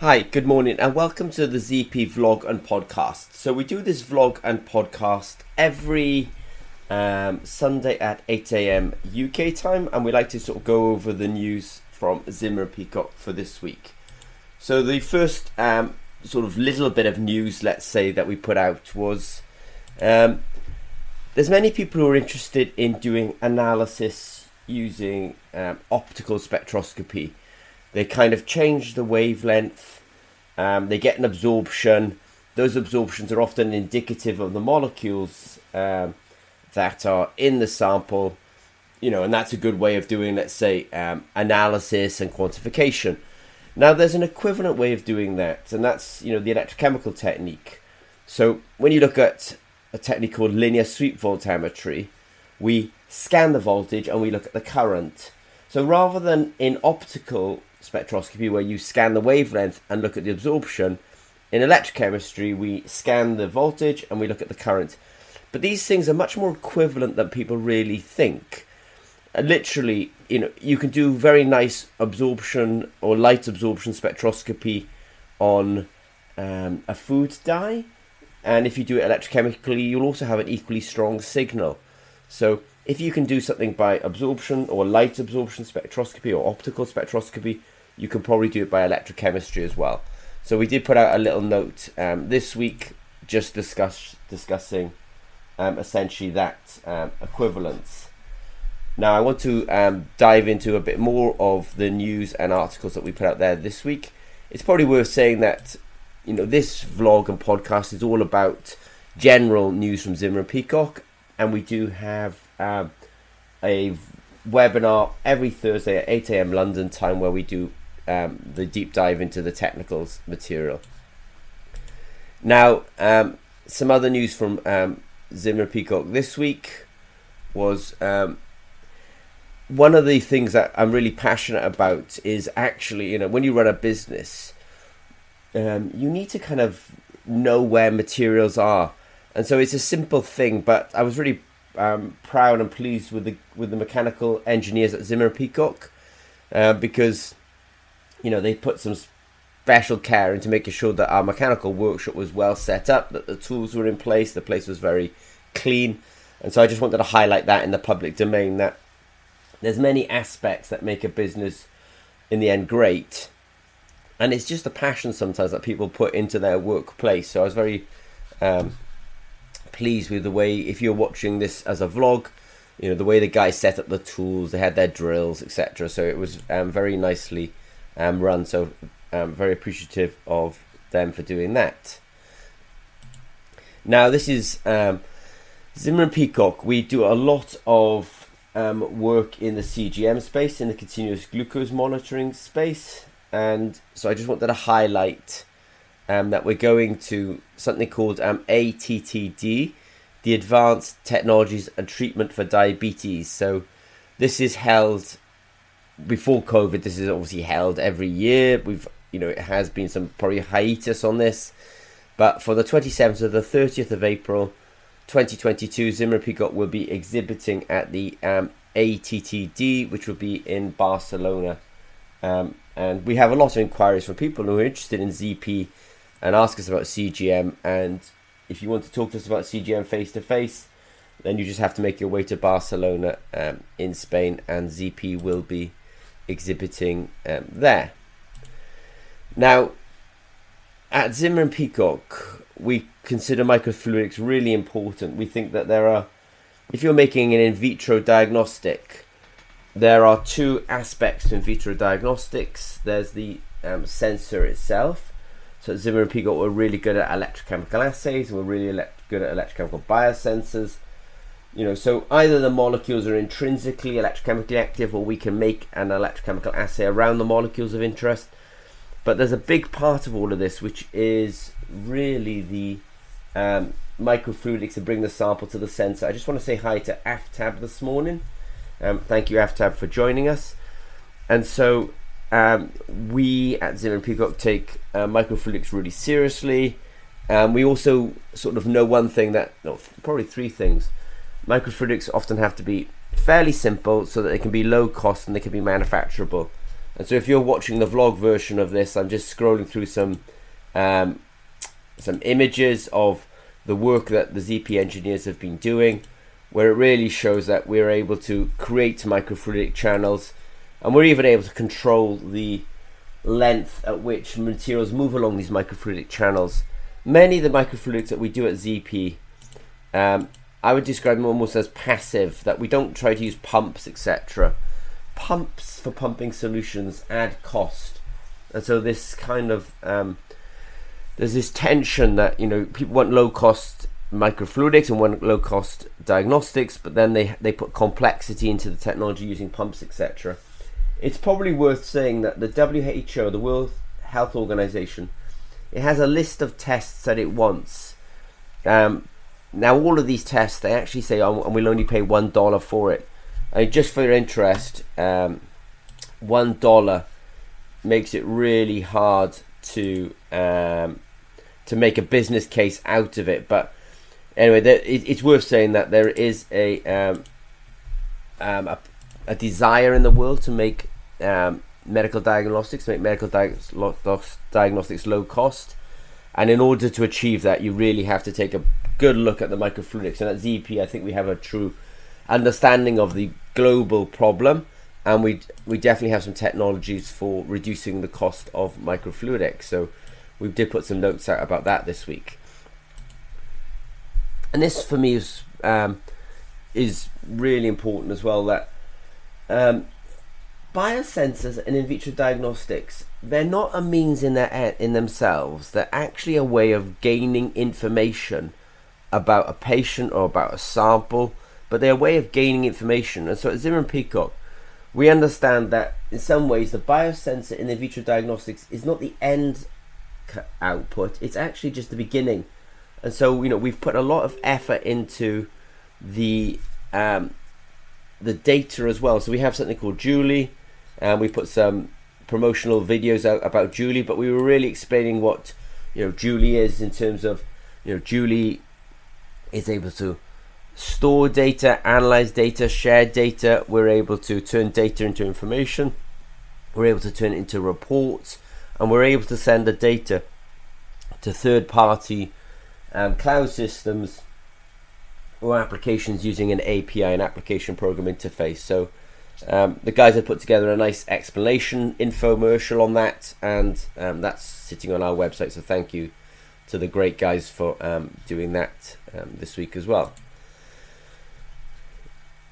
Hi, good morning, and welcome to the ZP vlog and podcast. So, we do this vlog and podcast every um, Sunday at 8 a.m. UK time, and we like to sort of go over the news from Zimmer Peacock for this week. So, the first um, sort of little bit of news, let's say, that we put out was um, there's many people who are interested in doing analysis using um, optical spectroscopy they kind of change the wavelength, um, they get an absorption. Those absorptions are often indicative of the molecules um, that are in the sample, you know, and that's a good way of doing, let's say, um, analysis and quantification. Now, there's an equivalent way of doing that, and that's, you know, the electrochemical technique. So, when you look at a technique called linear sweep voltammetry, we scan the voltage and we look at the current. So, rather than in optical spectroscopy where you scan the wavelength and look at the absorption. In electrochemistry, we scan the voltage and we look at the current. But these things are much more equivalent than people really think. Uh, literally, you know, you can do very nice absorption or light absorption spectroscopy on um, a food dye, and if you do it electrochemically, you'll also have an equally strong signal. So, if you can do something by absorption or light absorption spectroscopy or optical spectroscopy, you can probably do it by electrochemistry as well. So we did put out a little note um, this week, just discuss discussing um, essentially that um, equivalence. Now I want to um, dive into a bit more of the news and articles that we put out there this week. It's probably worth saying that you know this vlog and podcast is all about general news from Zimmer and Peacock, and we do have um, a webinar every Thursday at 8 a.m. London time where we do um, the deep dive into the technicals material. Now, um, some other news from um, Zimmer Peacock this week was um, one of the things that I'm really passionate about is actually, you know, when you run a business, um, you need to kind of know where materials are. And so it's a simple thing, but I was really um, proud and pleased with the with the mechanical engineers at Zimmer Peacock uh, because you know, they put some special care into making sure that our mechanical workshop was well set up, that the tools were in place, the place was very clean. And so I just wanted to highlight that in the public domain that there's many aspects that make a business in the end great. And it's just the passion sometimes that people put into their workplace. So I was very um, pleased with the way, if you're watching this as a vlog, you know, the way the guys set up the tools, they had their drills, etc. So it was um, very nicely um, run. So I'm um, very appreciative of them for doing that. Now this is um, Zimmer and Peacock. We do a lot of um, work in the CGM space, in the continuous glucose monitoring space, and so I just wanted to highlight um, that we're going to something called um, ATTD, the Advanced Technologies and Treatment for Diabetes. So this is held before COVID, this is obviously held every year. We've, you know, it has been some probably hiatus on this, but for the 27th to the 30th of April, 2022, Zimmer Peacock will be exhibiting at the um, ATTD, which will be in Barcelona. Um, and we have a lot of inquiries from people who are interested in ZP and ask us about CGM. And if you want to talk to us about CGM face to face, then you just have to make your way to Barcelona um, in Spain, and ZP will be exhibiting um, there. Now, at Zimmer and Peacock, we consider microfluidics really important. We think that there are, if you're making an in vitro diagnostic, there are two aspects to in vitro diagnostics. There's the um, sensor itself. So Zimmer and Peacock, we're really good at electrochemical assays, we're really good at electrochemical biosensors. You know, so either the molecules are intrinsically electrochemically active, or we can make an electrochemical assay around the molecules of interest. But there's a big part of all of this, which is really the um, microfluidics to bring the sample to the sensor. I just want to say hi to Aftab this morning. Um, thank you, Aftab, for joining us. And so um, we at Zimmer Peacock take uh, microfluidics really seriously. Um, we also sort of know one thing that, no, probably three things. Microfluidics often have to be fairly simple so that they can be low cost and they can be manufacturable. And so if you're watching the vlog version of this, I'm just scrolling through some um, some images of the work that the ZP engineers have been doing, where it really shows that we're able to create microfluidic channels, and we're even able to control the length at which materials move along these microfluidic channels. Many of the microfluidics that we do at ZP, um, I would describe them almost as passive, that we don't try to use pumps, etc. Pumps for pumping solutions add cost. And so this kind of um, there's this tension that you know people want low cost microfluidics and want low cost diagnostics, but then they they put complexity into the technology using pumps, etc. It's probably worth saying that the WHO, the World Health Organization, it has a list of tests that it wants. Um, now, all of these tests, they actually say, oh, and we'll only pay one dollar for it. And just for your interest, um, one dollar makes it really hard to um, to make a business case out of it. But anyway, there, it, it's worth saying that there is a um, um, a, a, desire in the world to make um, medical diagnostics, make medical diagnostics low cost. And in order to achieve that, you really have to take a good look at the microfluidics. And at ZP, I think we have a true understanding of the global problem, and we we definitely have some technologies for reducing the cost of microfluidics. So we did put some notes out about that this week. And this for me is um, is really important as well. That um, biosensors and in vitro diagnostics they're not a means in their in themselves. They're actually a way of gaining information about a patient or about a sample, but they're a way of gaining information. And so at Zimmer and Peacock, we understand that in some ways the biosensor in the vitro diagnostics is not the end output, it's actually just the beginning. And so, you know, we've put a lot of effort into the um, the data as well. So we have something called Julie, and we put some promotional videos out about Julie, but we were really explaining what you know Julie is in terms of you know Julie is able to store data, analyze data, share data. We're able to turn data into information. We're able to turn it into reports, and we're able to send the data to third-party um, cloud systems or applications using an API, an application program interface. So um, the guys have put together a nice explanation infomercial on that, and um, that's sitting on our website. So thank you to the great guys for um, doing that um, this week as well.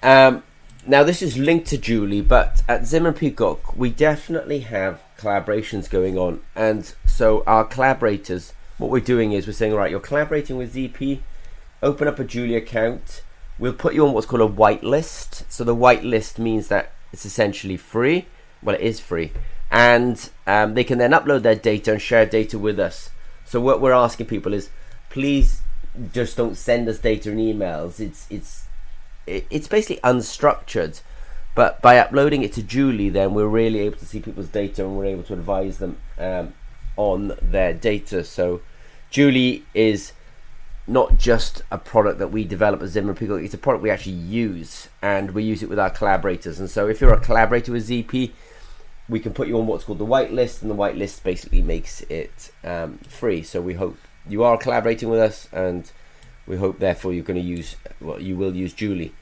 Um, now, this is linked to Julie, but at Zimmer Peacock, we definitely have collaborations going on. And so, our collaborators, what we're doing is we're saying, right, you're collaborating with ZP, open up a Julie account. We'll put you on what's called a whitelist. So, the whitelist means that it's essentially free. Well, it is free. And um, they can then upload their data and share data with us. So what we're asking people is, please just don't send us data in emails. It's it's it's basically unstructured. But by uploading it to Julie, then we're really able to see people's data and we're able to advise them um, on their data. So Julie is not just a product that we develop at Zimmer Peacock, it's a product we actually use and we use it with our collaborators. And so if you're a collaborator with ZP, we can put you on what's called the whitelist, and the whitelist basically makes it um, free. So we hope you are collaborating with us, and we hope therefore you're going to use well, you will use Julie.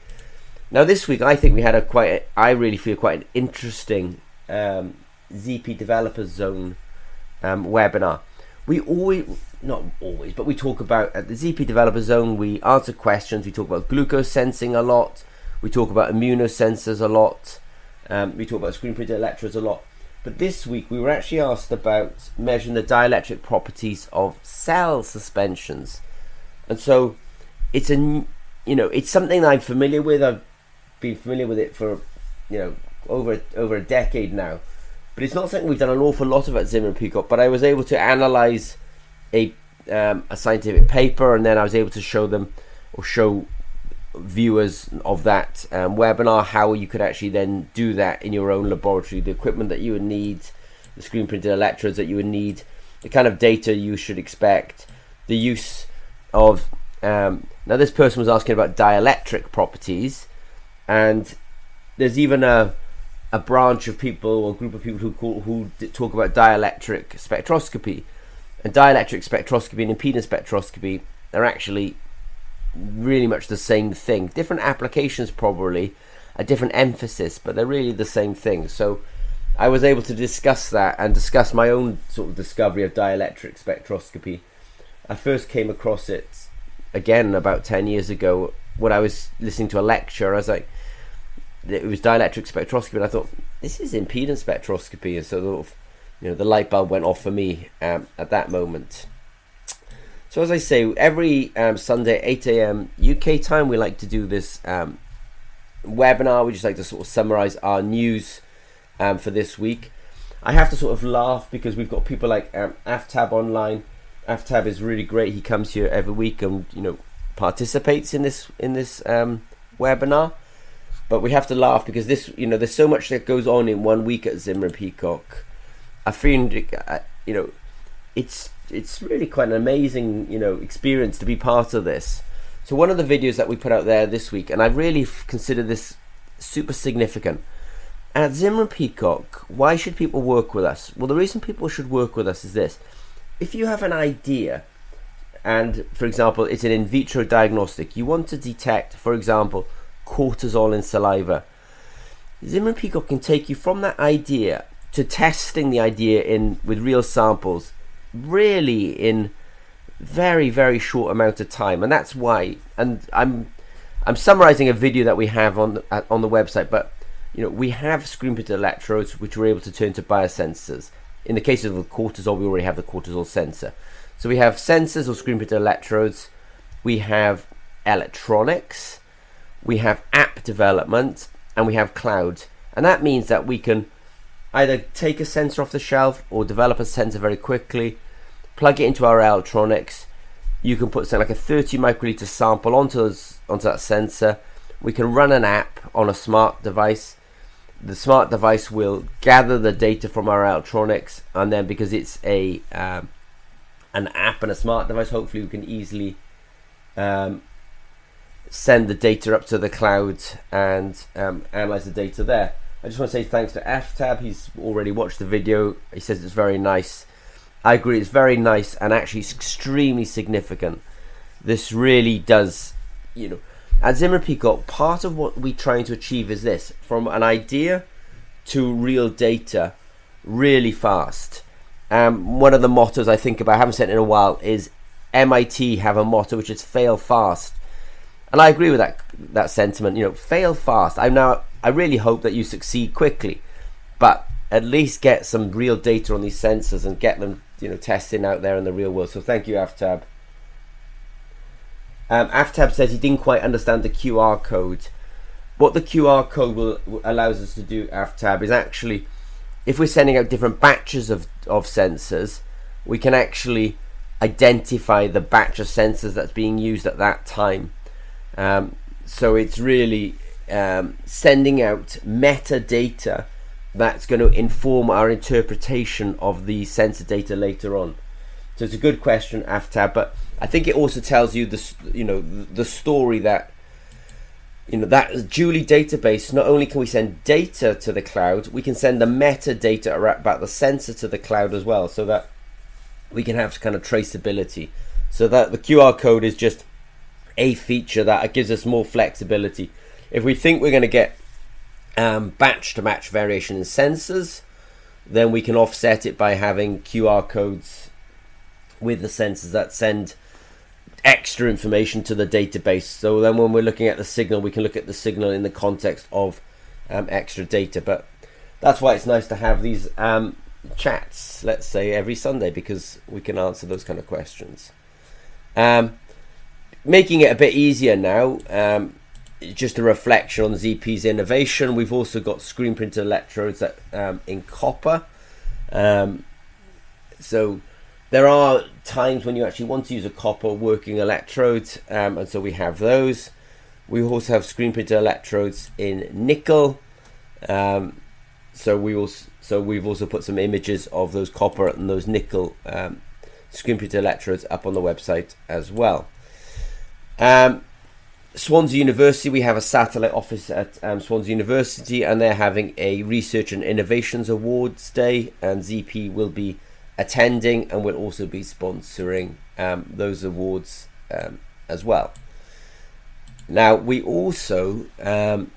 Now this week, I think we had a quite, a, I really feel quite an interesting um, ZP Developers Zone um, webinar. We always, not always, but we talk about at the ZP Developer Zone. We answer questions. We talk about glucose sensing a lot. We talk about immunosensors a lot. Um, we talk about screen printed electrodes a lot. But this week we were actually asked about measuring the dielectric properties of cell suspensions. And so it's a you know, it's something I'm familiar with. I've been familiar with it for you know over over a decade now. But it's not something we've done an awful lot of at Zimmer Peacock. But I was able to analyze a um, a scientific paper, and then I was able to show them or show viewers of that um, webinar how you could actually then do that in your own laboratory the equipment that you would need the screen printed electrodes that you would need the kind of data you should expect the use of um, now this person was asking about dielectric properties and there's even a a branch of people or group of people who call, who talk about dielectric spectroscopy, and dielectric spectroscopy and impedance spectroscopy are actually really much the same thing. Different applications probably, a different emphasis, but they're really the same thing. So I was able to discuss that and discuss my own sort of discovery of dielectric spectroscopy. I first came across it again about 10 years ago when I was listening to a lecture. I was like, it was dielectric spectroscopy, and I thought, this is impedance spectroscopy. And so, you know, the light bulb went off for me um, at that moment. So as I say, every um, Sunday 8 a.m. UK time, we like to do this um, webinar. We just like to sort of summarize our news um, for this week. I have to sort of laugh because we've got people like um, Aftab online. Aftab is really great. He comes here every week and you know participates in this in this um, webinar. But we have to laugh because this, you know, there's so much that goes on in one week at Zimmer Peacock. I feel, uh, you know, it's it's really quite an amazing you know experience to be part of this. So one of the videos that we put out there this week, and I really f- consider this super significant. At Zimmer Peacock, why should people work with us? Well, the reason people should work with us is this: if you have an idea, and for example, it's an in vitro diagnostic, you want to detect, for example, cortisol in saliva. Zimmer Peacock can take you from that idea to testing the idea in with real samples really in very very short amount of time. And that's why and i'm i'm summarizing a video that we have on the, on the website but you know we have screen printed electrodes which we're able to turn to biosensors. In the case of the cortisol we already have the cortisol sensor. So we have sensors or screen printed electrodes. We have electronics. We have app development. And we have cloud. And that means that we can either take a sensor off the shelf or develop a sensor very quickly plug it into our electronics. You can put something like a 30 microliter sample onto, onto that sensor. We can run an app on a smart device. The smart device will gather the data from our electronics, and then because it's a um, an app and a smart device, hopefully we can easily um, send the data up to the cloud and um, analyze the data there. I just want to say thanks to Aftab. He's already watched the video. He says it's very nice. I agree. It's very nice and actually it's extremely significant. This really does, you know, at Zimmer Peacock, part of what we're trying to achieve is this: from an idea to real data, really fast. Um, one of the mottos I think about, I haven't said it in a while, is MIT have a motto which is "fail fast," and I agree with that that sentiment. You know, fail fast. I'm now I really hope that you succeed quickly, but at least get some real data on these sensors and get them you know testing out there in the real world. So thank you, Aftab. Um, Aftab says he didn't quite understand the QR code. What the QR code will, allows us to do, Aftab, is actually if we're sending out different batches of, of sensors, we can actually identify the batch of sensors that's being used at that time. Um, so it's really um, sending out metadata that's going to inform our interpretation of the sensor data later on. So it's a good question, Aftab, but I think it also tells you the you know the story that you know that Julie database. Not only can we send data to the cloud, we can send the metadata about the sensor to the cloud as well, so that we can have kind of traceability. So that the QR code is just a feature that gives us more flexibility. If we think we're going to get um, batch to match variation in sensors, then we can offset it by having QR codes with the sensors that send extra information to the database. So then when we're looking at the signal, we can look at the signal in the context of um, extra data. But that's why it's nice to have these um, chats, let's say, every Sunday because we can answer those kind of questions. Um, making it a bit easier now. Just a reflection on ZP's innovation. We've also got screen printed electrodes that, um, in copper. Um, so there are times when you actually want to use a copper working electrode, um, and so we have those. We also have screen printed electrodes in nickel. Um, so we will. So we've also put some images of those copper and those nickel um, screen printed electrodes up on the website as well. Um, Swansea University, we have a satellite office at um, Swansea University, and they're having a Research and Innovations Awards Day, and ZP will be attending and will also be sponsoring um, those awards um, as well. Now, we also um,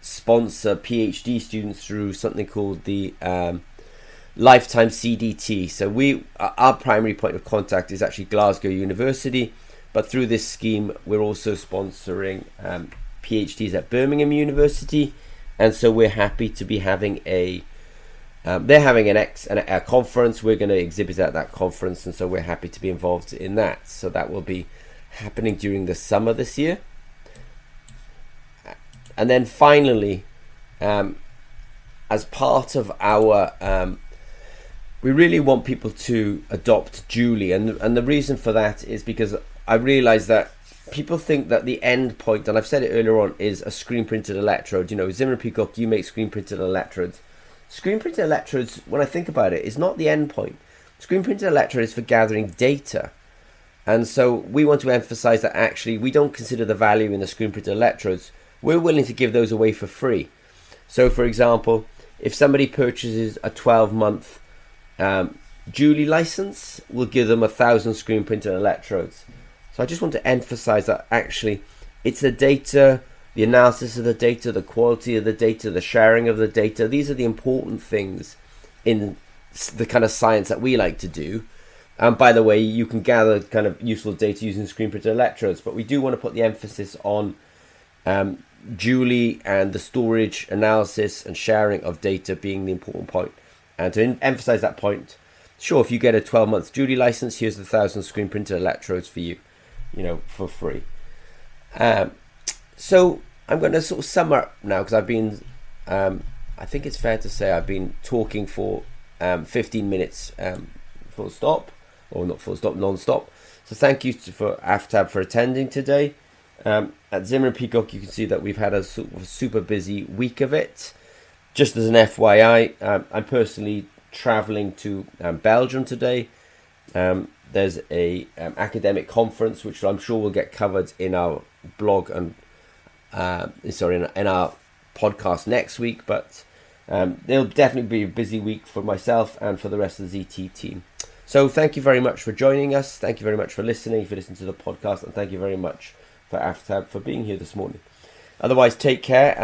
sponsor PhD students through something called the um, Lifetime CDT. So, we our primary point of contact is actually Glasgow University but through this scheme, we're also sponsoring um, PhDs at Birmingham University, and so we're happy to be having a. Um, they're having an ex an, a conference. We're going to exhibit at that conference, and so we're happy to be involved in that. So that will be happening during the summer this year. And then finally, um, as part of our um, we really want people to adopt Julie, and and the reason for that is because I realise that people think that the end point, and I've said it earlier on, is a screen printed electrode. You know, Zimmer Peacock, you make screen printed electrodes. Screen printed electrodes, when I think about it, is not the end point. Screen printed electrode is for gathering data. And so we want to emphasize that actually we don't consider the value in the screen printed electrodes. We're willing to give those away for free. So, for example, if somebody purchases a 12 month um, Julie license, we'll give them a thousand screen printed electrodes. So I just want to emphasize that actually it's the data, the analysis of the data, the quality of the data, the sharing of the data. These are the important things in the kind of science that we like to do. And by the way, you can gather kind of useful data using screen printed electrodes, but we do want to put the emphasis on um, Julie and the storage, analysis, and sharing of data being the important point. And to emphasize that point, sure, if you get a 12 month Julie license, here's the thousand screen printed electrodes for you you know, for free. Um, so I'm going to sort of sum up now because I've been, um, I think it's fair to say I've been talking for um, 15 minutes um, full stop, or not full stop, non-stop. So thank you to, for AFTAB for attending today. Um, at Zimmer and Peacock, you can see that we've had a super busy week of it. Just as an FYI, um, I'm personally traveling to Belgium today. Um, there's a um, academic conference which I'm sure will get covered in our blog and uh, sorry in, in, our podcast next week. But um, it'll definitely be a busy week for myself and for the rest of the ZP team. So thank you very much for joining us. Thank you very much for listening, for listening to the podcast, and thank you very much for AFTAB for being here this morning. Otherwise, take care.